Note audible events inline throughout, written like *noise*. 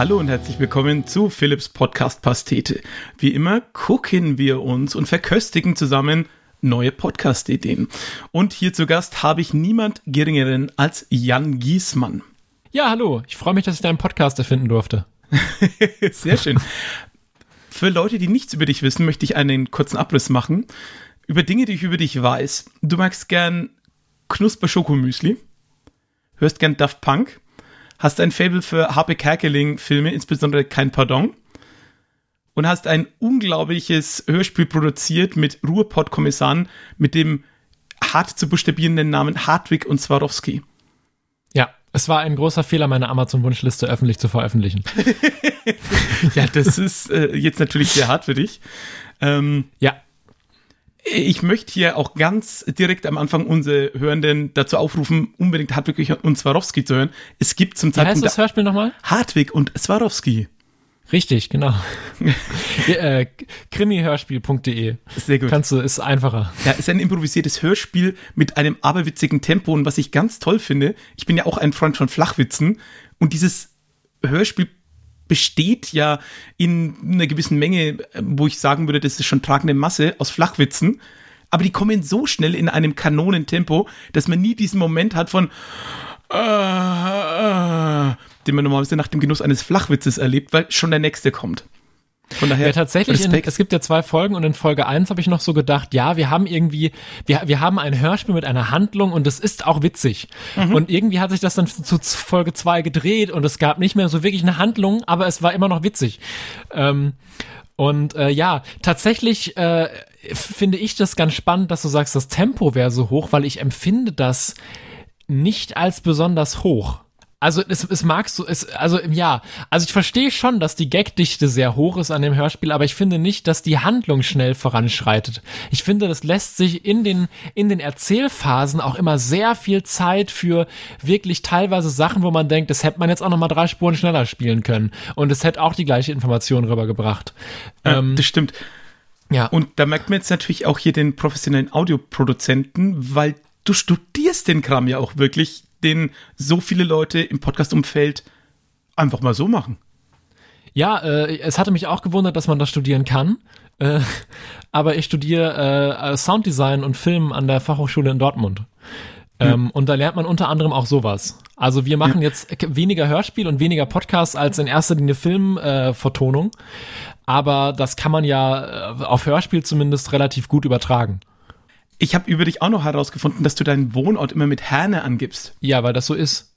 Hallo und herzlich willkommen zu Philips Podcast Pastete. Wie immer gucken wir uns und verköstigen zusammen neue Podcast-Ideen. Und hier zu Gast habe ich niemand geringeren als Jan Giesmann. Ja, hallo. Ich freue mich, dass ich deinen Podcast erfinden durfte. *laughs* Sehr schön. Für Leute, die nichts über dich wissen, möchte ich einen kurzen Abriss machen. Über Dinge, die ich über dich weiß. Du magst gern Knusper-Schokomüsli, hörst gern Daft Punk, hast ein Fable für Harpe Kerkeling-Filme, insbesondere Kein Pardon, und hast ein unglaubliches Hörspiel produziert mit Ruhrpott-Kommissaren mit dem hart zu buchstabierenden Namen Hartwig und Swarovski. Ja, es war ein großer Fehler, meine Amazon-Wunschliste öffentlich zu veröffentlichen. *laughs* ja, das ist äh, jetzt natürlich sehr hart für dich. Ähm, ja. Ich möchte hier auch ganz direkt am Anfang unsere Hörenden dazu aufrufen, unbedingt Hartwig und Swarovski zu hören. Es gibt zum Zeitpunkt. Wie heißt das Hörspiel nochmal? Hartwig und Swarovski. Richtig, genau. *laughs* äh, Krimihörspiel.de. Sehr gut. Kannst du, ist einfacher. Ja, ist ein improvisiertes Hörspiel mit einem aberwitzigen Tempo und was ich ganz toll finde, ich bin ja auch ein Freund von Flachwitzen und dieses Hörspiel besteht ja in einer gewissen Menge, wo ich sagen würde, das ist schon tragende Masse aus Flachwitzen, aber die kommen so schnell in einem Kanonentempo, dass man nie diesen Moment hat von äh, äh, den man normalerweise nach dem Genuss eines Flachwitzes erlebt, weil schon der nächste kommt. Von daher. Ja, tatsächlich, in, es gibt ja zwei Folgen und in Folge 1 habe ich noch so gedacht, ja, wir haben irgendwie, wir, wir haben ein Hörspiel mit einer Handlung und es ist auch witzig. Mhm. Und irgendwie hat sich das dann zu Folge 2 gedreht und es gab nicht mehr so wirklich eine Handlung, aber es war immer noch witzig. Ähm, und äh, ja, tatsächlich äh, finde ich das ganz spannend, dass du sagst, das Tempo wäre so hoch, weil ich empfinde das nicht als besonders hoch. Also es, es magst du, es, also ja, also ich verstehe schon, dass die Gagdichte sehr hoch ist an dem Hörspiel, aber ich finde nicht, dass die Handlung schnell voranschreitet. Ich finde, das lässt sich in den, in den Erzählphasen auch immer sehr viel Zeit für wirklich teilweise Sachen, wo man denkt, das hätte man jetzt auch noch mal drei Spuren schneller spielen können. Und es hätte auch die gleiche Information rübergebracht. Ja, ähm, das stimmt. Ja. Und da merkt man jetzt natürlich auch hier den professionellen Audioproduzenten, weil du studierst den Kram ja auch wirklich den so viele Leute im Podcast-Umfeld einfach mal so machen. Ja, äh, es hatte mich auch gewundert, dass man das studieren kann. Äh, *laughs* aber ich studiere äh, Sounddesign und Film an der Fachhochschule in Dortmund. Ähm, mhm. Und da lernt man unter anderem auch sowas. Also wir machen jetzt weniger Hörspiel und weniger Podcasts als in erster Linie Filmvertonung. Äh, aber das kann man ja äh, auf Hörspiel zumindest relativ gut übertragen. Ich habe über dich auch noch herausgefunden, dass du deinen Wohnort immer mit Herne angibst. Ja, weil das so ist.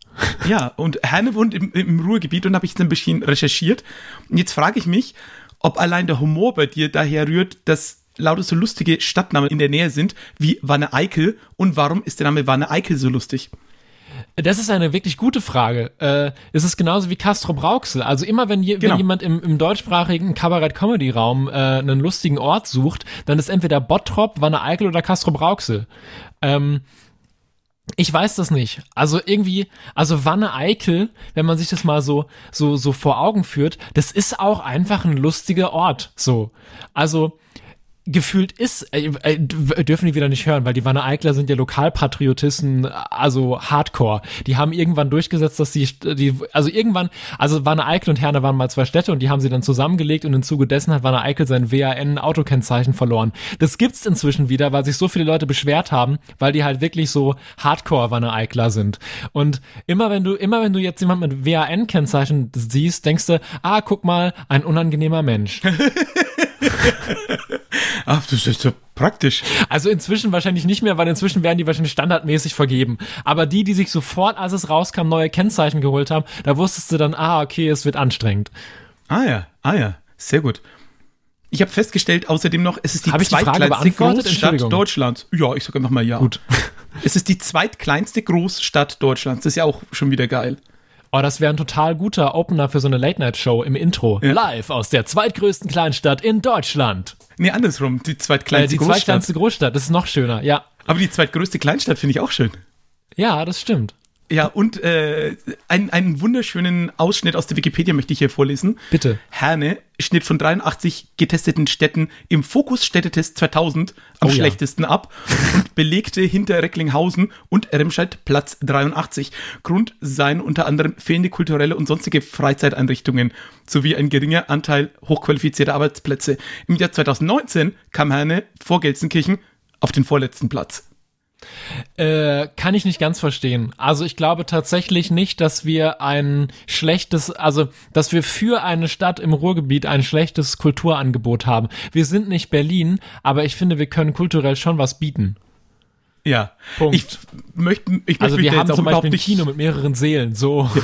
ja, und Herne wohnt im, im Ruhrgebiet und habe ich jetzt ein bisschen recherchiert. Und jetzt frage ich mich, ob allein der Humor bei dir daher rührt, dass lauter so lustige Stadtnamen in der Nähe sind, wie Wanne Eickel. Und warum ist der Name Wanne Eickel so lustig? Das ist eine wirklich gute Frage. Äh, es ist genauso wie Castro Brauxel. Also immer wenn, je, genau. wenn jemand im, im deutschsprachigen Kabarett-Comedy-Raum äh, einen lustigen Ort sucht, dann ist entweder Bottrop, Wanne Eickel oder Castro Brauxel. Ähm, ich weiß das nicht. Also irgendwie, also Wanne Eickel, wenn man sich das mal so, so, so vor Augen führt, das ist auch einfach ein lustiger Ort. So. Also, gefühlt ist, äh, äh, dürfen die wieder nicht hören, weil die Wanne Eikler sind ja Lokalpatriotisten, also Hardcore. Die haben irgendwann durchgesetzt, dass die, die also irgendwann, also Wanne Eickel und Herne waren mal zwei Städte und die haben sie dann zusammengelegt und im Zuge dessen hat Wanne Eickel sein WAN-Autokennzeichen verloren. Das gibt's inzwischen wieder, weil sich so viele Leute beschwert haben, weil die halt wirklich so Hardcore Wanne Eikler sind. Und immer wenn du, immer wenn du jetzt jemand mit WAN-Kennzeichen siehst, denkst du, ah, guck mal, ein unangenehmer Mensch. *laughs* *laughs* Ach, das ist so praktisch. Also inzwischen wahrscheinlich nicht mehr, weil inzwischen werden die wahrscheinlich standardmäßig vergeben. Aber die, die sich sofort, als es rauskam, neue Kennzeichen geholt haben, da wusstest du dann, ah, okay, es wird anstrengend. Ah ja, ah ja, sehr gut. Ich habe festgestellt, außerdem noch, es ist die Hab zweitkleinste Großstadt Deutschlands. Ja, ich sage einfach mal ja. Gut. *laughs* Es ist die zweitkleinste Großstadt Deutschlands. Das ist ja auch schon wieder geil. Oh, das wäre ein total guter Opener für so eine Late-Night-Show im Intro. Ja. Live aus der zweitgrößten Kleinstadt in Deutschland. Nee, andersrum. Die zweitkleinste äh, die Großstadt. Die zweitkleinste Großstadt, das ist noch schöner, ja. Aber die zweitgrößte Kleinstadt finde ich auch schön. Ja, das stimmt. Ja, und äh, ein, einen wunderschönen Ausschnitt aus der Wikipedia möchte ich hier vorlesen. Bitte. Herne schnitt von 83 getesteten Städten im Fokus-Städtetest 2000 am Oh ja. schlechtesten ab und belegte hinter Recklinghausen und Remscheid Platz 83. Grund seien unter anderem fehlende kulturelle und sonstige Freizeiteinrichtungen sowie ein geringer Anteil hochqualifizierter Arbeitsplätze. Im Jahr 2019 kam Herne vor Gelsenkirchen auf den vorletzten Platz. Äh, kann ich nicht ganz verstehen. Also ich glaube tatsächlich nicht, dass wir ein schlechtes, also dass wir für eine Stadt im Ruhrgebiet ein schlechtes Kulturangebot haben. Wir sind nicht Berlin, aber ich finde, wir können kulturell schon was bieten. Ja, Punkt. ich möchte, ich Also möchte mich wir haben zum Beispiel überhaupt ein nicht, Kino mit mehreren Seelen, so. *laughs*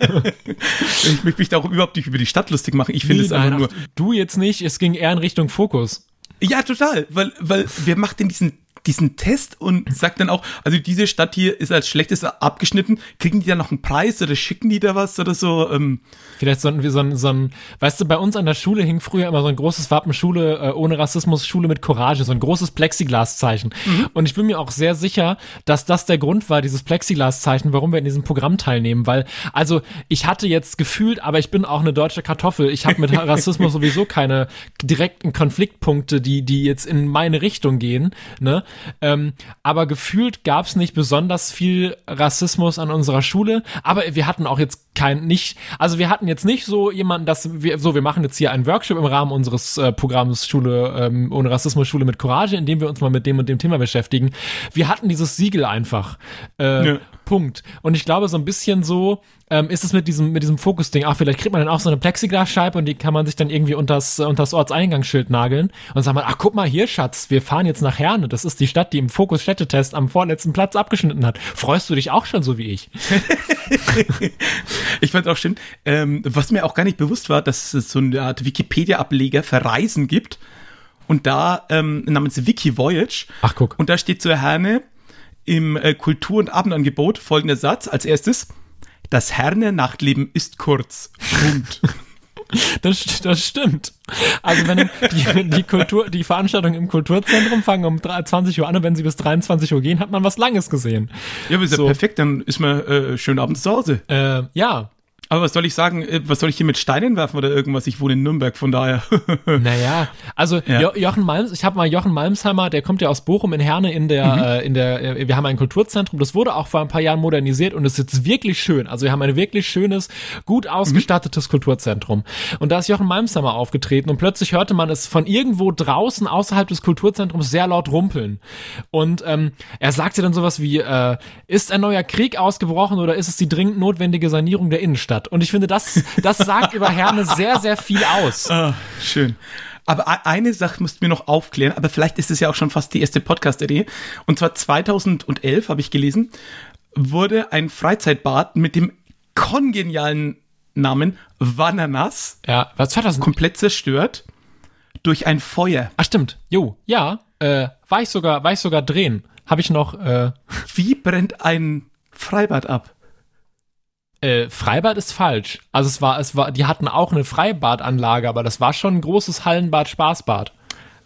ich möchte mich da auch überhaupt nicht über die Stadt lustig machen. Ich finde es einfach nur, du jetzt nicht, es ging eher in Richtung Fokus. Ja, total, weil, weil wer macht denn diesen, diesen Test und sagt dann auch, also diese Stadt hier ist als schlechteste abgeschnitten, kriegen die da noch einen Preis oder schicken die da was oder so? Ähm, Vielleicht sollten wir so ein, so ein, weißt du, bei uns an der Schule hing früher immer so ein großes Wappen Schule äh, ohne Rassismus, Schule mit Courage, so ein großes Plexiglaszeichen. Und ich bin mir auch sehr sicher, dass das der Grund war, dieses Plexiglaszeichen, warum wir in diesem Programm teilnehmen, weil, also ich hatte jetzt gefühlt, aber ich bin auch eine deutsche Kartoffel, ich habe mit *laughs* Rassismus sowieso keine direkten Konfliktpunkte, die, die jetzt in meine Richtung gehen, ne? Ähm, aber gefühlt gab es nicht besonders viel Rassismus an unserer Schule, aber wir hatten auch jetzt kein, nicht, also wir hatten jetzt nicht so jemanden, dass wir, so, wir machen jetzt hier einen Workshop im Rahmen unseres äh, Programms Schule ähm, ohne Rassismus, Schule mit Courage, in dem wir uns mal mit dem und dem Thema beschäftigen. Wir hatten dieses Siegel einfach. Äh, Ja. Punkt. Und ich glaube, so ein bisschen so ähm, ist es mit diesem, mit diesem Fokus-Ding. Ach, vielleicht kriegt man dann auch so eine Plexiglasscheibe und die kann man sich dann irgendwie unters, äh, unters Ortseingangsschild nageln und sagt man, ach, guck mal hier, Schatz, wir fahren jetzt nach Herne. Das ist die Stadt, die im Fokus-Städtetest am vorletzten Platz abgeschnitten hat. Freust du dich auch schon so wie ich? *laughs* ich fand auch schön, ähm, was mir auch gar nicht bewusst war, dass es so eine Art Wikipedia-Ableger für Reisen gibt. Und da ähm, namens Wiki Voyage. Ach, guck. Und da steht zur Herne im äh, Kultur- und Abendangebot folgender Satz als erstes. Das Herne-Nachtleben ist kurz. Punkt. *laughs* *laughs* Das, das stimmt. Also wenn die, die Kultur, die Veranstaltungen im Kulturzentrum fangen um 3 20 Uhr an und wenn sie bis 23 Uhr gehen, hat man was Langes gesehen. Ja, aber ist So. ja perfekt, dann ist man äh, schön abends zu Hause. Äh, ja, Aber was soll ich sagen? Äh, Was soll ich hier mit Steinen werfen oder irgendwas? Ich wohne in Nürnberg, von daher. *laughs* Naja, also Ja. jo Jochen Malms, ich habe mal Jochen Malmsheimer, der kommt ja aus Bochum in Herne in der, äh, in der, äh, wir haben ein Kulturzentrum, das wurde auch vor ein paar Jahren modernisiert und es ist jetzt wirklich schön. Also wir haben ein wirklich schönes, gut ausgestattetes Kulturzentrum. Und da ist Jochen Malmsheimer aufgetreten und plötzlich hörte man es von irgendwo draußen außerhalb des Kulturzentrums sehr laut rumpeln. Und ähm, er sagte dann sowas wie, äh, ist ein neuer Krieg ausgebrochen oder ist es die dringend notwendige Sanierung der Innenstadt? Und ich finde, das, das sagt über Herne sehr, sehr viel aus. Ah, schön. Aber e- eine Sache müsst mir noch aufklären, aber vielleicht ist es ja auch schon fast die erste Podcast-Idee. Und zwar 2011, habe ich gelesen, wurde ein Freizeitbad mit dem kongenialen Namen Vananas Ja, was 2000? komplett zerstört durch ein Feuer. Ach stimmt. Jo, ja, äh, war ich sogar, war ich sogar drehen. Habe ich noch äh, Wie brennt ein Freibad ab? Äh, Freibad ist falsch. Also es war, es war, die hatten auch eine Freibadanlage, aber das war schon ein großes Hallenbad, Spaßbad.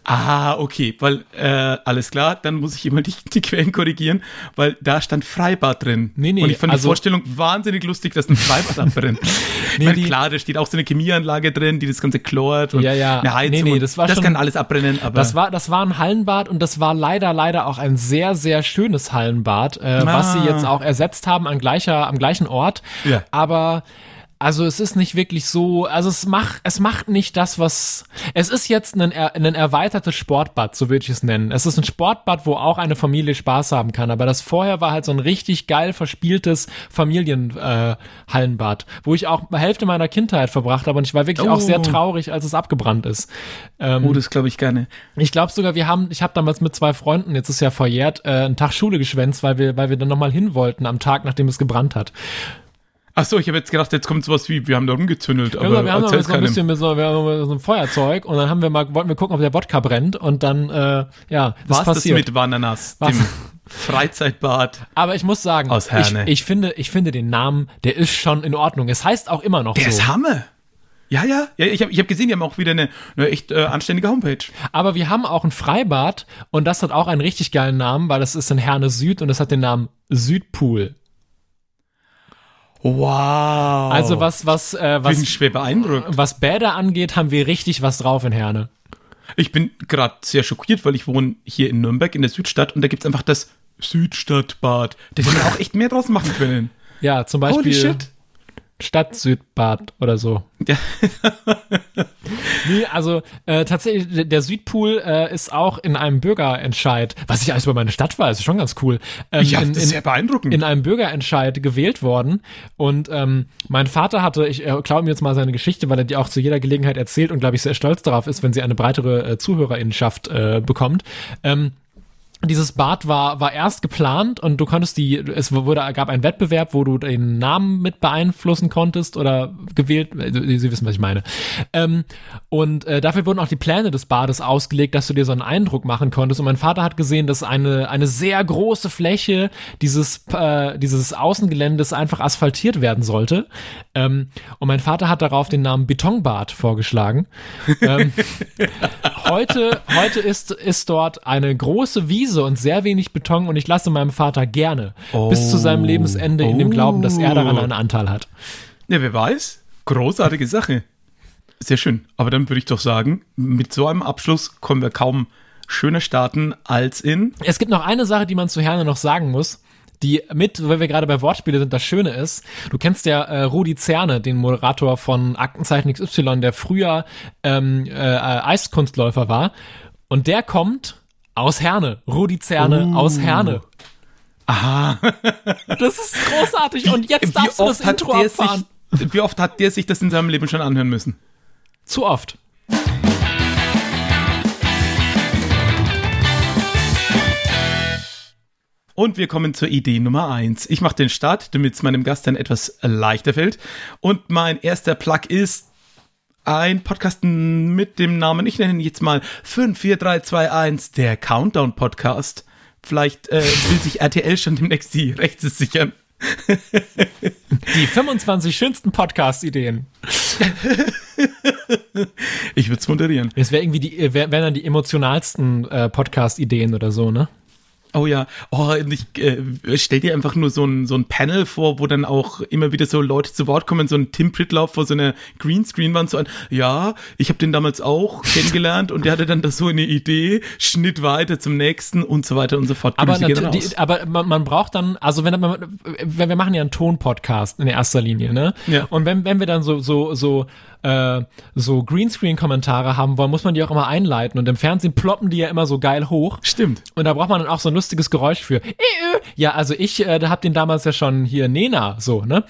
Ah, okay, weil äh, alles klar, dann muss ich immer die, die Quellen korrigieren, weil da stand Freibad drin. Nee, nee, Und ich fand also- die Vorstellung wahnsinnig lustig, dass ein Freibad abbrennt. *laughs* ich meine, die- klar, da steht auch so eine Chemieanlage drin, die das Ganze chlort und Ja, ja. eine Heizung. Nee, nee, das war das schon- kann alles abbrennen, aber Das war, das war ein Hallenbad und das war leider, leider auch ein sehr, sehr schönes Hallenbad, äh, was sie Ah. jetzt auch ersetzt haben an gleicher, am gleichen Ort. Ja. Aber also es ist nicht wirklich so, also es macht, es macht nicht das, was, es ist jetzt ein, ein erweitertes Sportbad, so würde ich es nennen. Es ist ein Sportbad, wo auch eine Familie Spaß haben kann, aber das vorher war halt so ein richtig geil verspieltes Familienhallenbad, äh, wo ich auch Hälfte meiner Kindheit verbracht habe und ich war wirklich auch Oh. sehr traurig, als es abgebrannt ist. Ähm, oh, das glaube ich gerne. ich glaube sogar, wir haben, ich habe damals mit zwei Freunden, jetzt ist ja verjährt, äh, einen Tag Schule geschwänzt, weil wir, weil wir dann nochmal hin wollten am Tag, nachdem es gebrannt hat. Ach so, ich habe jetzt gedacht, jetzt kommt sowas wie, wir haben da rumgezündelt, Ja, aber wir haben erzähl's so ein bisschen mit so, wir haben so ein Feuerzeug und dann haben wir mal, wollten wir gucken, ob der Wodka brennt und dann, äh, ja, das Was das passiert. mit Vananas, Was? dem Freizeitbad? Aber ich muss sagen, Aus Herne. ich, ich finde, ich finde den Namen, der ist schon in Ordnung. Es heißt auch immer noch Der so. ist Hammer. Ja, ja, ja ich habe ich hab gesehen, die haben auch wieder eine, eine echt äh, anständige Homepage. Aber wir haben auch ein Freibad und das hat auch einen richtig geilen Namen, weil das ist in Herne Süd und das hat den Namen Südpool. Wow. Also was, was, äh, was, Bin schwer beeindruckt. was Bäder angeht, haben wir richtig was drauf in Herne. Ich bin gerade sehr schockiert, weil ich wohne hier in Nürnberg in der Südstadt und da gibt's einfach das Südstadtbad. Da hätten wir auch echt mehr draus machen können. Ja, zum Holy Beispiel shit. Stadt Südbad oder so. Ja. *laughs* Nee, also äh, tatsächlich, der- Südpool äh, ist auch in einem Bürgerentscheid, was ich alles über meine Stadt weiß, ist schon ganz cool. Ähm, Ja, in, das ist sehr in, beeindruckend. in einem Bürgerentscheid gewählt worden. Und ähm, mein Vater hatte, ich äh, glaube ihm jetzt mal seine Geschichte, weil er die auch zu jeder Gelegenheit erzählt und glaube ich sehr stolz darauf ist, wenn sie eine breitere äh, Zuhörerinnenschaft äh, bekommt. Ähm, dieses Bad war, war erst geplant und du konntest die, es wurde, gab einen Wettbewerb, wo du den Namen mit beeinflussen konntest oder gewählt, äh, Sie Sie wissen, was ich meine. Ähm, und äh, dafür wurden auch die Pläne des Bades ausgelegt, dass du dir so einen Eindruck machen konntest. Und mein Vater hat gesehen, dass eine, eine sehr große Fläche dieses, äh, dieses Außengeländes einfach asphaltiert werden sollte. Ähm, und mein Vater hat darauf den Namen Betonbad vorgeschlagen. ähm, *laughs* heute, heute ist, ist dort eine große Wiese und sehr wenig Beton und ich lasse meinem Vater gerne bis zu seinem Lebensende in dem Glauben, dass er daran einen Anteil hat. Ja, wer weiß. Großartige Sache. Sehr schön. Aber dann würde ich doch sagen, mit so einem Abschluss kommen wir kaum schöner starten als in. Es gibt noch eine Sache, die man zu Herne noch sagen muss. Die mit, weil wir gerade bei Wortspiele sind, das Schöne ist, du kennst ja äh, Rudi Zerne, den Moderator von Aktenzeichen XY, der früher ähm, äh, Eiskunstläufer war. Und der kommt aus Herne. Rudi Zerne Uh. aus Herne. Aha. *laughs* Das ist großartig. Und jetzt darfst du das Intro abfahren. sich, wie oft hat der sich das in seinem Leben schon anhören müssen? Zu oft. Und wir kommen zur Idee Nummer eins. Ich mache den Start, damit es meinem Gast dann etwas leichter fällt. Und mein erster Plug ist ein Podcast mit dem Namen, ich nenne ihn jetzt mal 54321, der Countdown Podcast. Vielleicht äh, will sich RTL schon demnächst die Rechte sichern. *laughs* Die 25 schönsten Podcast-Ideen. Ich würde es moderieren. Es wäre irgendwie die, äh, wär, wären dann die emotionalsten äh, Podcast-Ideen oder so, ne? Oh ja, oh, ich äh, stell dir einfach nur so ein, so ein Panel vor, wo dann auch immer wieder so Leute zu Wort kommen, so ein Tim Pritloff vor so einer Greenscreen-Wand, so ein, ja, ich habe den damals auch kennengelernt und der hatte dann das so eine Idee, Schnitt weiter zum nächsten und so weiter und so fort. Aber, die, aber man, man braucht dann, also wenn man, wenn wir machen ja einen Ton-Podcast in erster Linie, ne? Ja. Und wenn, wenn wir dann so, so, so, äh, so Greenscreen-Kommentare haben wollen, muss man die auch immer einleiten. Und im Fernsehen ploppen die ja immer so geil hoch. Stimmt. Und da braucht man dann auch so ein lustiges Geräusch für. Äh, äh. Ja, also ich äh, hab den damals ja schon hier Nena, so, ne?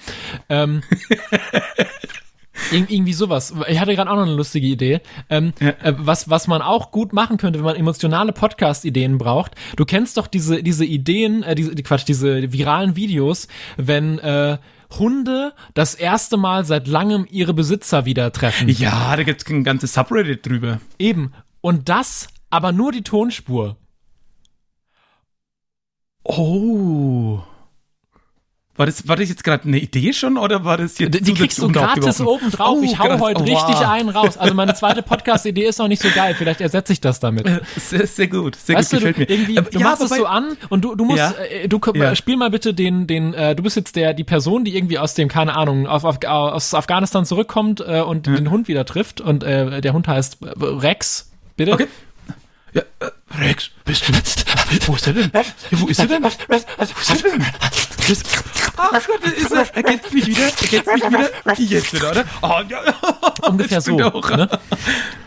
Ähm, *laughs* Ir- irgendwie sowas. Ich hatte gerade auch noch eine lustige Idee. Ähm, Ja. äh, was, was man auch gut machen könnte, wenn man emotionale Podcast-Ideen braucht. Du kennst doch diese, diese Ideen, äh, diese, die Quatsch, diese viralen Videos, wenn äh, Hunde das erste Mal seit langem ihre Besitzer wieder treffen. Ja, da gibt's ein ganzes Subreddit drüber. Eben. Und das, aber nur die Tonspur. Oh. War das, war das jetzt gerade eine Idee schon oder war das jetzt Die, die kriegst du gratis oben drauf. Oh, ich hau heute Oh, richtig wow. einen raus. Also meine zweite Podcast-Idee ist noch nicht so geil. Vielleicht ersetze ich das damit. Sehr, sehr gut, sehr Weißt gut, du, gefällt du, mir. irgendwie, du ja, machst es so an und du, du musst, Ja. äh, du Ja. spiel mal bitte den, den, äh, du bist jetzt der, die Person, die irgendwie aus dem, keine Ahnung, auf, auf, aus Afghanistan zurückkommt äh, und den Hund wieder trifft und äh, der Hund heißt äh, Rex. Bitte? Okay. Ja, äh, Rex, bist du? Wo ist er denn? Wo ist er denn? Wo ist er denn? Das, ach Gott, ist er, er kennt mich wieder, er kennt mich wieder. Jetzt wieder, oder? Oh, ja. *laughs* Ungefähr so. Ne?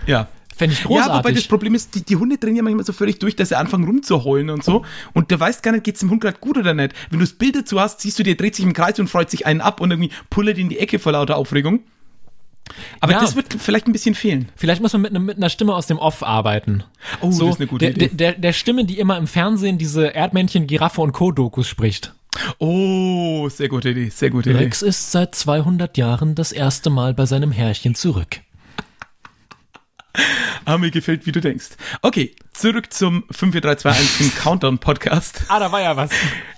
Ja. Fände ich Ja, wobei das großartig. Problem ist, die, die Hunde drehen ja manchmal so völlig durch, dass sie anfangen rumzuheulen und so. Und der weiß gar nicht, geht's dem Hund gerade gut oder nicht. Wenn du das Bild dazu hast, siehst du, der dreht sich im Kreis und freut sich einen ab und irgendwie pullert in die Ecke vor lauter Aufregung. Aber Ja. das wird vielleicht ein bisschen fehlen. Vielleicht muss man mit, ne, mit einer Stimme aus dem Off arbeiten. Oh, das ist eine gute der, Idee. Der, der, der Stimme, die immer im Fernsehen diese Erdmännchen, Giraffe und Co-Dokus spricht. Oh, sehr gute Idee, sehr gute Idee. Rex ist seit 200 Jahren das erste Mal bei seinem Herrchen zurück. Ah, mir gefällt, wie du denkst. Okay, zurück zum 54321 dem *laughs* Countdown-Podcast. Ah, da war ja was.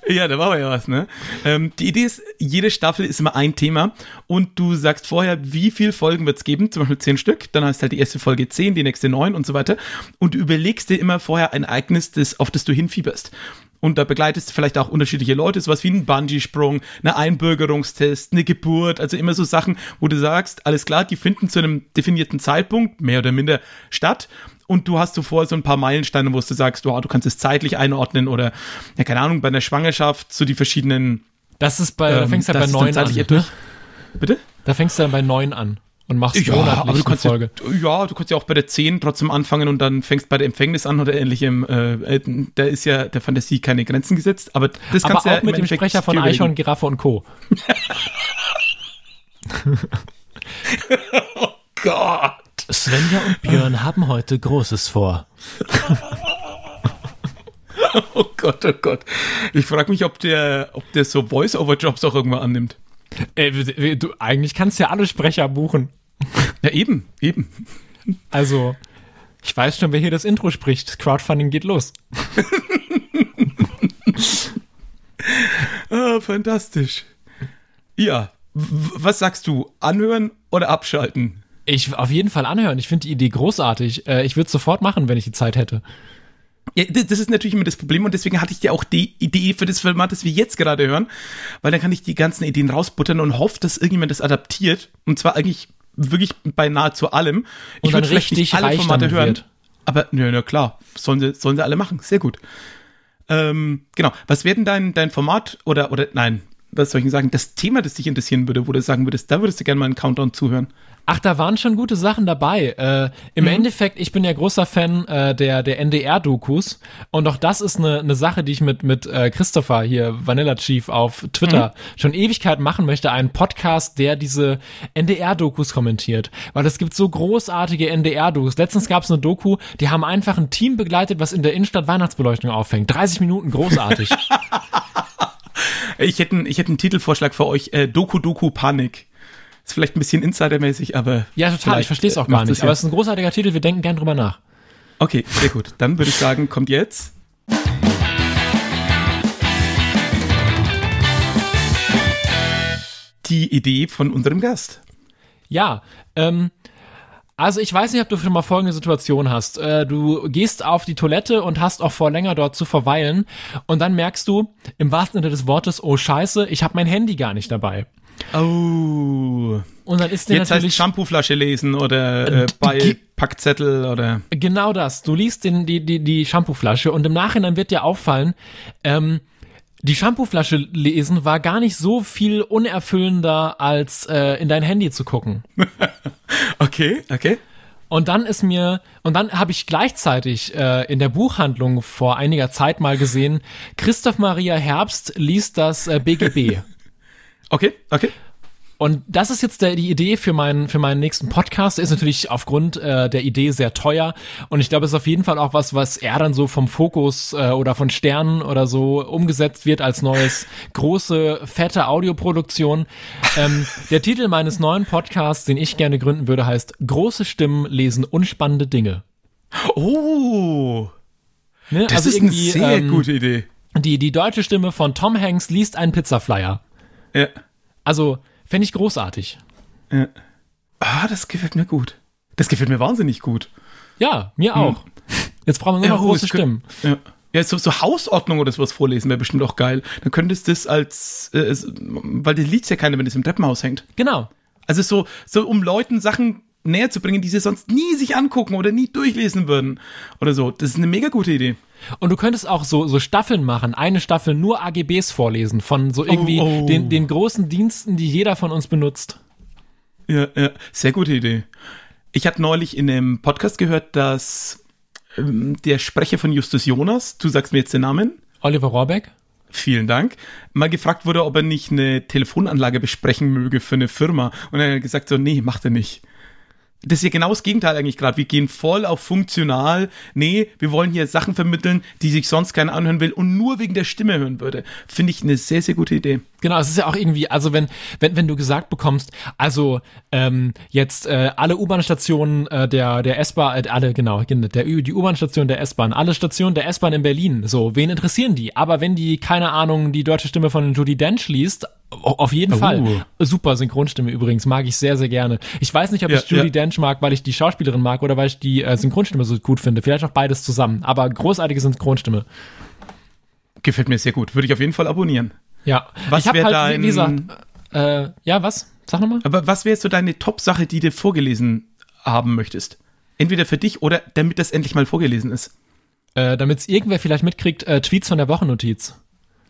Ja, da war ja was, ne? Ähm, die Idee ist, jede Staffel ist immer ein Thema und du sagst vorher, wie viel Folgen wird es geben, zum Beispiel zehn Stück, dann heißt halt die erste Folge zehn, die nächste neun und so weiter und du überlegst dir immer vorher ein Ereignis, das, auf das du hinfieberst. und da begleitest du vielleicht auch unterschiedliche Leute, sowas wie ein Bungee-Sprung, eine Einbürgerungstest, eine Geburt, also immer so Sachen, wo du sagst, alles klar, die finden zu einem definierten Zeitpunkt mehr oder minder statt und du hast zuvor so ein paar Meilensteine, wo du sagst, wow, du kannst es zeitlich einordnen oder, ja, keine Ahnung, bei einer Schwangerschaft so die verschiedenen. Das ist bei, ähm, da fängst du ja bei neun an. Ne? Bitte? Da fängst du dann bei neun an und machst ja, monatlich aber du kannst Folge. Ja, ja, du kannst ja auch bei der 10 trotzdem anfangen und dann fängst bei der Empfängnis an oder ähnlichem. Äh, äh da ist ja der Fantasie keine Grenzen gesetzt, aber das aber kannst du ja mit dem Sprecher von Eichhorn, Giraffe und Co. *laughs* oh Gott. Svenja und Björn haben heute Großes vor. *laughs* oh Gott, oh Gott. Ich frage mich, ob der, ob der so Voice-Over-Jobs auch irgendwann annimmt. Äh, du, eigentlich kannst du ja alle Sprecher buchen. Ja, eben, eben. Also, ich weiß schon, wer hier das Intro spricht. Crowdfunding geht los. *laughs* ah, fantastisch. Ja, was sagst du? Anhören oder abschalten? Ich auf jeden Fall anhören. Ich finde die Idee großartig. Äh, ich würde es sofort machen, wenn ich die Zeit hätte. Ja, das ist natürlich immer das Problem und deswegen hatte ich ja auch die Idee für das Format, das wir jetzt gerade hören, weil dann kann ich die ganzen Ideen rausbuttern und hoffe, dass irgendjemand das adaptiert und zwar eigentlich wirklich bei nahezu allem. Ich würde vielleicht nicht alle Formate hören, wird. aber nö, na klar, sollen sie, sollen sie alle machen, sehr gut. Ähm, genau, was wäre denn dein, dein Format oder, oder nein, was soll ich denn sagen, das Thema, das dich interessieren würde, wo du sagen würdest, da würdest du gerne mal einen Countdown zuhören? Ach, da waren schon gute Sachen dabei. Äh, Im mhm. Endeffekt, ich bin ja großer Fan äh, der, der NDR-Dokus und auch das ist eine, eine Sache, die ich mit, mit äh, Christopher hier, Vanilla Chief, auf Twitter mhm. schon Ewigkeit machen möchte. Einen Podcast, der diese NDR-Dokus kommentiert. Weil es gibt so großartige NDR-Dokus. Letztens gab es eine Doku, die haben einfach ein Team begleitet, was in der Innenstadt Weihnachtsbeleuchtung auffängt. 30 Minuten, großartig. *laughs* ich hätte, ich hätte einen Titelvorschlag für euch. Äh, Doku Doku Panik. Ist vielleicht ein bisschen insidermäßig, aber. Ja, total. Ich verstehe es auch gar nicht. Aber es ist ein großartiger Titel. Wir denken gern drüber nach. Okay, sehr gut. Dann würde ich sagen, kommt jetzt. Die Idee von unserem Gast. Ja, ähm, also ich weiß nicht, ob du schon mal folgende Situation hast. Äh, du gehst auf die Toilette und hast auch vor, länger dort zu verweilen und dann merkst du im wahrsten Sinne des Wortes, oh scheiße, ich habe mein Handy gar nicht dabei. Oh. Und dann ist der Jetzt natürlich heißt Shampooflasche lesen oder äh, bei Packzettel oder. Genau das. Du liest den, die, die, die Shampooflasche und im Nachhinein wird dir auffallen, ähm, die Shampooflasche lesen war gar nicht so viel unerfüllender, als äh, in dein Handy zu gucken. *laughs* okay, okay. Und dann ist mir, und dann habe ich gleichzeitig äh, in der Buchhandlung vor einiger Zeit mal gesehen, Christoph Maria Herbst liest das äh, BGB. *laughs* Okay, okay. Und das ist jetzt der, die Idee für meinen, für meinen nächsten Podcast. Der ist natürlich aufgrund äh, der Idee sehr teuer. Und ich glaube, es ist auf jeden Fall auch was, was er dann so vom Fokus äh, oder von Sternen oder so umgesetzt wird als neues große, fette Audioproduktion. Ähm, der Titel meines neuen Podcasts, den ich gerne gründen würde, heißt Große Stimmen lesen unspannende Dinge. Oh. Ne? Das also ist eine sehr ähm, gute Idee. Die, die deutsche Stimme von Tom Hanks liest einen Pizzaflyer. Ja. Also, fände ich großartig. Ja. Ah, das gefällt mir gut. Das gefällt mir wahnsinnig gut. Ja, mir hm. auch. Hm. Jetzt brauchen wir nur noch ja, große Stimmen. Ja. Ja, so, so Hausordnung oder sowas vorlesen wäre bestimmt auch geil. Dann könntest du das als, äh, weil das liest ja keiner, wenn es im Treppenhaus hängt. Genau. Also so, so um Leuten Sachen näher zu bringen, die sie sonst nie sich angucken oder nie durchlesen würden oder so. Das ist eine mega gute Idee. Und du könntest auch so, so Staffeln machen, eine Staffel nur AGBs vorlesen von so irgendwie oh, oh. Den, den großen Diensten, die jeder von uns benutzt. Ja, ja, sehr gute Idee. Ich hatte neulich in einem Podcast gehört, dass ähm, der Sprecher von Justus Jonas, du sagst mir jetzt den Namen? Oliver Rohrbeck. Vielen Dank. Mal gefragt wurde, ob er nicht eine Telefonanlage besprechen möge für eine Firma. Und er hat gesagt so, nee, macht er nicht das ist ja genau das Gegenteil eigentlich gerade. Wir gehen voll auf funktional. Nee, wir wollen hier Sachen vermitteln, die sich sonst keiner anhören will und nur wegen der Stimme hören würde. Finde ich eine sehr, sehr gute Idee. Genau, es ist ja auch irgendwie, also wenn, wenn, wenn du gesagt bekommst, also ähm, jetzt äh, alle U-Bahn-Stationen äh, der, der S-Bahn, äh, alle, genau, der, die U-Bahn-Station der S-Bahn, alle Stationen der S-Bahn in Berlin, so, wen interessieren die? Aber wenn die, keine Ahnung, die deutsche Stimme von Judy Dench liest, auf jeden oh. Fall. Super Synchronstimme übrigens, mag ich sehr, sehr gerne. Ich weiß nicht, ob ja, ich Judy ja. Dench mag, weil ich die Schauspielerin mag oder weil ich die äh, Synchronstimme so gut finde. Vielleicht auch beides zusammen, aber großartige Synchronstimme. Gefällt mir sehr gut. Würde ich auf jeden Fall abonnieren. Ja. Was ich habe halt, wie- wie gesagt, äh, ja, was? Sag nochmal. Aber was wäre so deine Top-Sache, die du vorgelesen haben möchtest? Entweder für dich oder damit das endlich mal vorgelesen ist. Äh, Damit es irgendwer vielleicht mitkriegt, äh, Tweets von der Wochennotiz.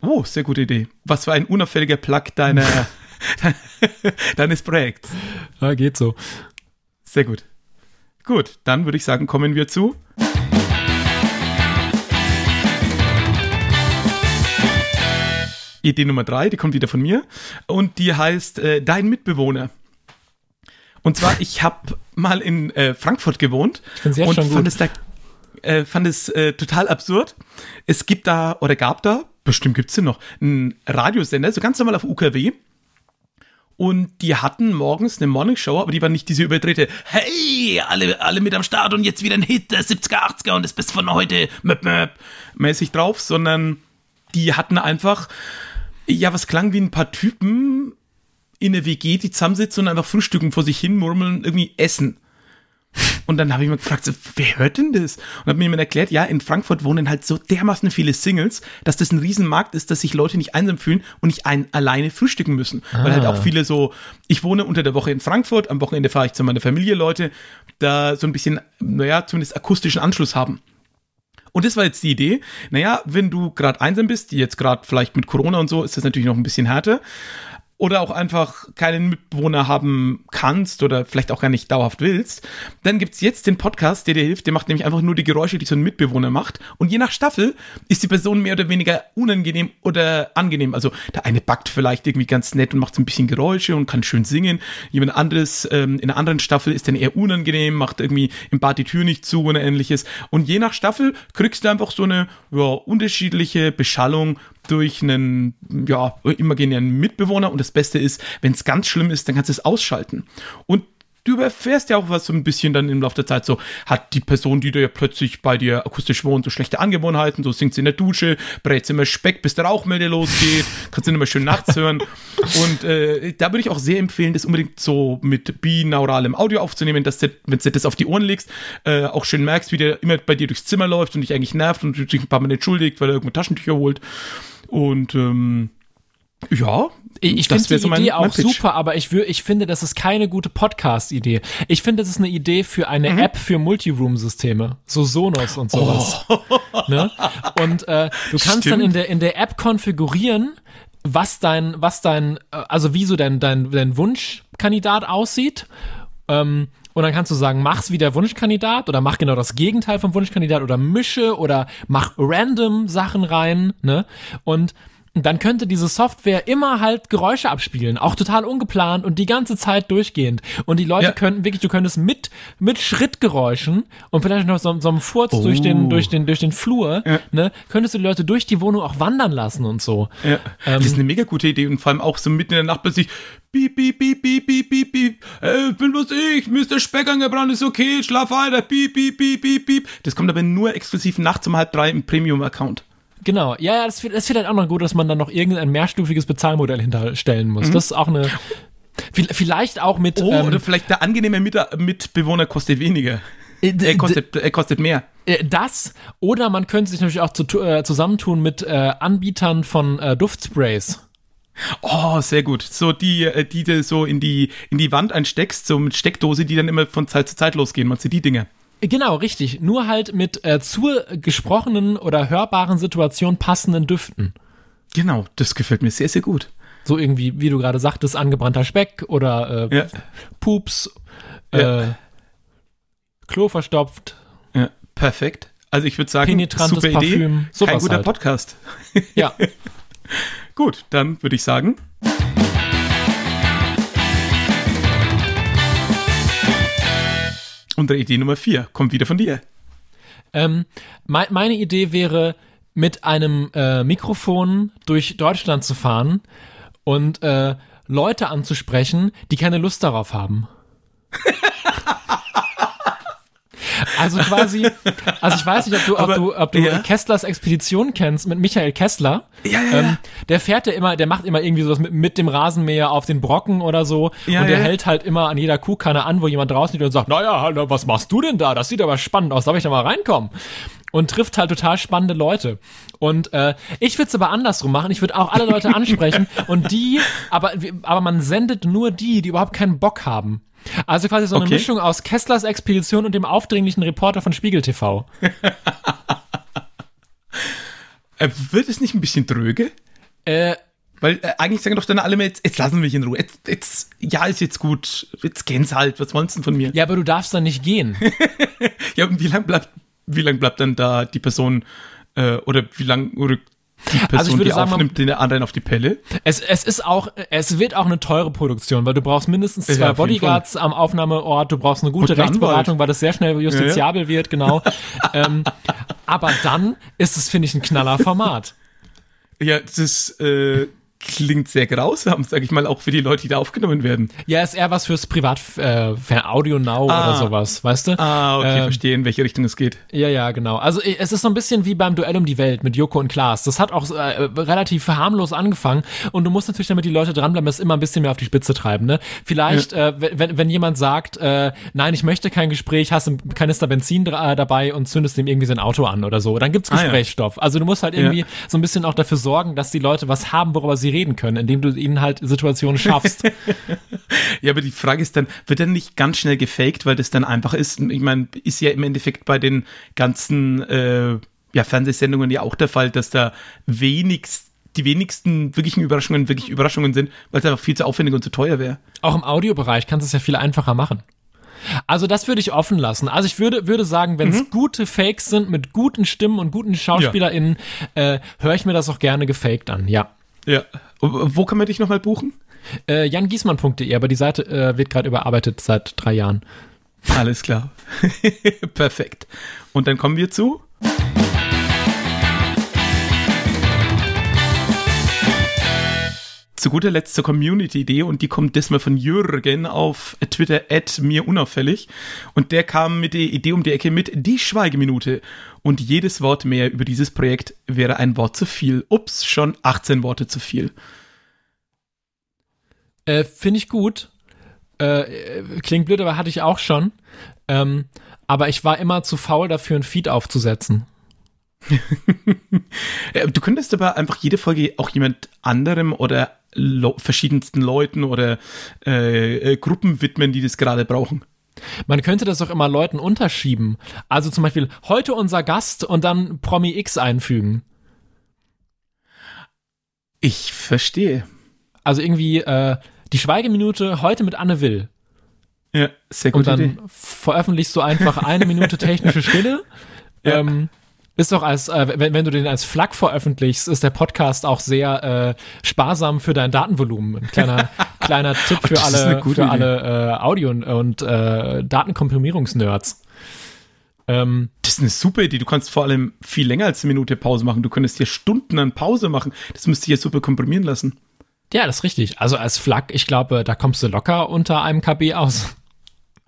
Oh, sehr gute Idee. Was für ein unauffälliger Plug deiner, *laughs* deines Projekts. Ja, geht so. Sehr gut. Gut, dann würde ich sagen, kommen wir zu. Idee Nummer drei, die kommt wieder von mir. Und die heißt äh, Dein Mitbewohner. Und zwar, ich habe mal in äh, Frankfurt gewohnt und fand gut. es da äh, fand es äh, total absurd. Es gibt da, oder gab da, bestimmt gibt's den noch, einen Radiosender, so ganz normal auf UKW. Und die hatten morgens eine Morningshow, aber die war nicht diese überdrehte, hey, alle, alle mit am Start und jetzt wieder ein Hit der 70er, 80er und das bist von heute, möp, möp, mäßig drauf, sondern die hatten einfach, ja, was klang wie ein paar Typen in der WG, die zusammensitzen und einfach frühstücken vor sich hin, murmeln, irgendwie essen. Und dann habe ich mir gefragt, wer hört denn das? Und habe mir jemand erklärt, ja, in Frankfurt wohnen halt so dermaßen viele Singles, dass das ein Riesenmarkt ist, dass sich Leute nicht einsam fühlen und nicht ein, alleine frühstücken müssen. Weil halt auch viele so, ich wohne unter der Woche in Frankfurt, am Wochenende fahre ich zu meiner Familie, Leute, da so ein bisschen, naja, zumindest akustischen Anschluss haben. Und das war jetzt die Idee. Naja, wenn du gerade einsam bist, jetzt gerade vielleicht mit Corona und so, ist das natürlich noch ein bisschen härter. Oder auch einfach keinen Mitbewohner haben kannst oder vielleicht auch gar nicht dauerhaft willst, dann gibt's jetzt den Podcast, der dir hilft. Der macht nämlich einfach nur die Geräusche, die so ein Mitbewohner macht. Und je nach Staffel ist die Person mehr oder weniger unangenehm oder angenehm. Also der eine backt vielleicht irgendwie ganz nett und macht so ein bisschen Geräusche und kann schön singen. Jemand anderes ähm, in einer anderen Staffel ist dann eher unangenehm, macht irgendwie im Bad die Tür nicht zu oder ähnliches. Und je nach Staffel kriegst du einfach so eine ja, unterschiedliche Beschallung durch einen ja, imaginären Mitbewohner. Und das Beste ist, wenn es ganz schlimm ist, dann kannst du es ausschalten. Und du erfährst ja auch was so ein bisschen dann im Laufe der Zeit so, hat die Person, die da ja plötzlich bei dir akustisch wohnt, so schlechte Angewohnheiten, so singt sie in der Dusche, brät sie immer Speck, bis der Rauchmelder losgeht, *laughs* kannst du immer schön nachts hören. Und äh, da würde ich auch sehr empfehlen, das unbedingt so mit binauralem Audio aufzunehmen, dass du, wenn du das auf die Ohren legst, äh, auch schön merkst, wie der immer bei dir durchs Zimmer läuft und dich eigentlich nervt und dich ein paar Mal entschuldigt, weil er irgendwo Taschentücher holt. Und ähm, ja, Ich, finde die so mein- Idee mein auch Pitch. super, aber ich, wür, ich finde, das ist keine gute Podcast-Idee. Ich finde, das ist eine Idee für eine Mhm. App für Multiroom-Systeme, so Sonos und sowas. Ne? Und äh, du kannst dann Oh. Stimmt. in der, in der App konfigurieren, was dein, was dein, äh, also wie so dein, dein, dein Wunschkandidat aussieht. Ähm, und dann kannst du sagen, mach's wie der Wunschkandidat oder mach genau das Gegenteil vom Wunschkandidat oder mische oder mach random Sachen rein, ne? Und dann könnte diese Software immer halt Geräusche abspielen, auch total ungeplant und die ganze Zeit durchgehend. Und die Leute Ja. könnten wirklich, du könntest mit, mit Schrittgeräuschen und vielleicht noch so, so einem Furz durch den, durch den, durch den Flur, Ja. ne, könntest du die Leute durch die Wohnung auch wandern lassen und so. Ja, Ähm, das ist eine mega gute Idee und vor allem auch so mitten in der Nacht plötzlich piep, piep, piep, piep, piep, piep, piep, äh, bin bloß ich, Mr. Speck angebrannt, ist okay, schlaf weiter, piep, piep, piep, piep, piep. Das kommt aber nur exklusiv nachts um halb drei im Premium-Account. Genau, ja, ja, das, das vielleicht auch noch gut, dass man dann noch irgendein mehrstufiges Bezahlmodell hinterstellen muss. Das ist auch eine, vi- vielleicht auch mit, Oh, ähm, oder vielleicht der angenehme Mit Mitbewohner kostet weniger. äh, Er kostet, er kostet mehr. Äh, Das oder man könnte sich natürlich auch zu, äh, zusammentun mit äh, Anbietern von äh, Duftsprays. Oh, sehr gut. So die, äh, die du so in die, in die Wand einsteckst, so mit Steckdose, die dann immer von Zeit zu Zeit losgehen. Meinst du die Dinge? Äh, Genau, richtig. Nur halt mit äh, zur gesprochenen oder hörbaren Situation passenden Düften. Genau, das gefällt mir sehr, sehr gut. So irgendwie, wie du gerade sagtest, angebrannter Speck oder äh, Ja. Pups, äh, Ja. Klo verstopft. Ja, perfekt. Also ich würde sagen, Penetrantes super Idee, Parfüm, kein sowas guter halt. Podcast. Ja, *laughs* Gut, dann würde ich sagen. Unsere Idee Nummer vier kommt wieder von dir. ähm, mei- meine Idee wäre, mit einem äh, Mikrofon durch Deutschland zu fahren und äh, Leute anzusprechen, die keine Lust darauf haben. *laughs* Also quasi, also ich weiß nicht, ob du, ob du, ob du ja? Kesslers Expedition kennst mit Michael Kessler. Ja, ja, ähm, der fährt ja immer, der macht immer irgendwie sowas mit, mit dem Rasenmäher auf den Brocken oder so. Ja, und der ja. hält halt immer an jeder Kuhkanne an, wo jemand draußen liegt und sagt, naja, was machst du denn da? Das sieht aber spannend aus, darf ich da mal reinkommen? Und trifft halt total spannende Leute. Und äh, ich würde es aber andersrum machen. Ich würde auch alle Leute ansprechen *laughs* und die, aber, aber man sendet nur die, die überhaupt keinen Bock haben. Also quasi so eine okay. Mischung aus Kesslers Expedition und dem aufdringlichen Reporter von Spiegel TV. *laughs* äh, wird es nicht ein bisschen dröge? Äh, weil äh, eigentlich sagen doch dann alle jetzt, jetzt lassen wir mich in Ruhe. Jetzt, jetzt, ja, ist jetzt gut. Jetzt kenn's halt. Was wollen denn von mir? Ja, aber du darfst dann nicht gehen. *laughs* ja, und wie lange bleibt, wie lang bleibt dann da die Person, äh, oder wie lange, oder die Person, also ich würde die sagen, aufnimmt, den anderen auf die Pelle. Es, es ist auch, es wird auch eine teure Produktion, weil du brauchst mindestens zwei ja, Bodyguards am Aufnahmeort, du brauchst eine gute Rechtsberatung, weil das sehr schnell justiziabel ja, ja. wird, genau. *laughs* ähm, aber dann ist es, finde ich, ein knaller Format. Ja, das ist, äh, klingt sehr grausam, sag ich mal, auch für die Leute, die da aufgenommen werden. Ja, ist eher was fürs Privat, äh, für Audio Now ah. oder sowas, weißt du? Ah, okay, ähm, verstehe, in welche Richtung es geht. Ja, ja, genau. Also es ist so ein bisschen wie beim Duell um die Welt mit Joko und Klaas. Das hat auch äh, relativ harmlos angefangen und du musst natürlich, damit die Leute dranbleiben, das immer ein bisschen mehr auf die Spitze treiben. Ne? Vielleicht, ja. äh, wenn, wenn jemand sagt, äh, nein, ich möchte kein Gespräch, hast einen Kanister Benzin äh, dabei und zündest dem irgendwie sein Auto an oder so, dann gibt's Gesprächsstoff. Ah, ja. Also du musst halt irgendwie ja. so ein bisschen auch dafür sorgen, dass die Leute was haben, worüber sie reden können, indem du ihnen halt Situationen schaffst. *laughs* ja, aber die Frage ist dann, wird dann nicht ganz schnell gefaked, weil das dann einfach ist? Ich meine, ist ja im Endeffekt bei den ganzen äh, ja, Fernsehsendungen ja auch der Fall, dass da wenigst die wenigsten wirklichen Überraschungen wirklich Überraschungen sind, weil es einfach viel zu aufwendig und zu teuer wäre. Auch im Audiobereich kannst du es ja viel einfacher machen. Also das würde ich offen lassen. Also ich würde, würde sagen, wenn es mhm. gute Fakes sind mit guten Stimmen und guten SchauspielerInnen, ja. äh, höre ich mir das auch gerne gefaked an, ja. Ja. Wo kann man dich nochmal buchen? Äh, jangiesmann.de, aber die Seite äh, wird gerade überarbeitet seit drei Jahren. Alles klar. *laughs* Perfekt. Und dann kommen wir zu. Zu guter Letzt zur Community-Idee und die kommt diesmal von Jürgen auf Twitter at mir unauffällig und der kam mit der Idee um die Ecke mit die Schweigeminute und jedes Wort mehr über dieses Projekt wäre ein Wort zu viel. Ups, schon 18 Worte zu viel. Äh, Finde ich gut. Äh, klingt blöd, aber hatte ich auch schon. Ähm, aber ich war immer zu faul dafür, ein Feed aufzusetzen. *laughs* du könntest aber einfach jede Folge auch jemand anderem oder verschiedensten Leuten oder äh, äh, Gruppen widmen, die das gerade brauchen. Man könnte das auch immer Leuten unterschieben. Also zum Beispiel heute unser Gast und dann Promi X einfügen. Ich verstehe. Also irgendwie äh, die Schweigeminute heute mit Anne Will. Ja, sehr gut. Und dann Idee. veröffentlichst du einfach eine Minute *laughs* technische Stille. Ja. Ähm, ist doch als, äh, wenn, wenn du den als Flag veröffentlichst, ist der Podcast auch sehr äh, sparsam für dein Datenvolumen. Ein kleiner, *laughs* kleiner Tipp für alle, für alle äh, Audio- und, und äh, Datenkomprimierungsnerds. Ähm, das ist eine super Idee. Du kannst vor allem viel länger als eine Minute Pause machen. Du könntest dir Stunden an Pause machen. Das müsste ich ja super komprimieren lassen. Ja, das ist richtig. Also als Flag, ich glaube, da kommst du locker unter einem KB aus.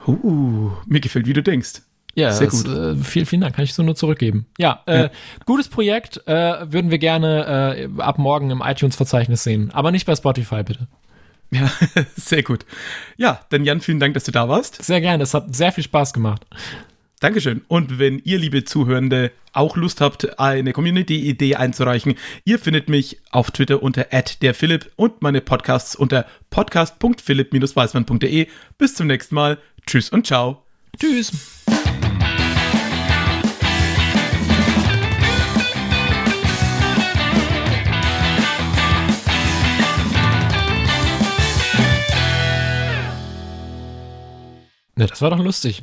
Uh, mir gefällt, wie du denkst. Ja, sehr das, gut. Äh, vielen, vielen Dank, kann ich so nur zurückgeben. Ja, äh, ja. gutes Projekt, äh, würden wir gerne äh, ab morgen im iTunes-Verzeichnis sehen, aber nicht bei Spotify, bitte. Ja, *laughs* sehr gut. Ja, dann Jan, vielen Dank, dass du da warst. Sehr gerne, es hat sehr viel Spaß gemacht. Dankeschön. Und wenn ihr, liebe Zuhörende, auch Lust habt, eine Community-Idee einzureichen, ihr findet mich auf Twitter unter @derphilipp und meine Podcasts unter podcast.philipp-weißmann.de. Bis zum nächsten Mal. Tschüss und ciao. Tschüss. Ne, das war doch lustig.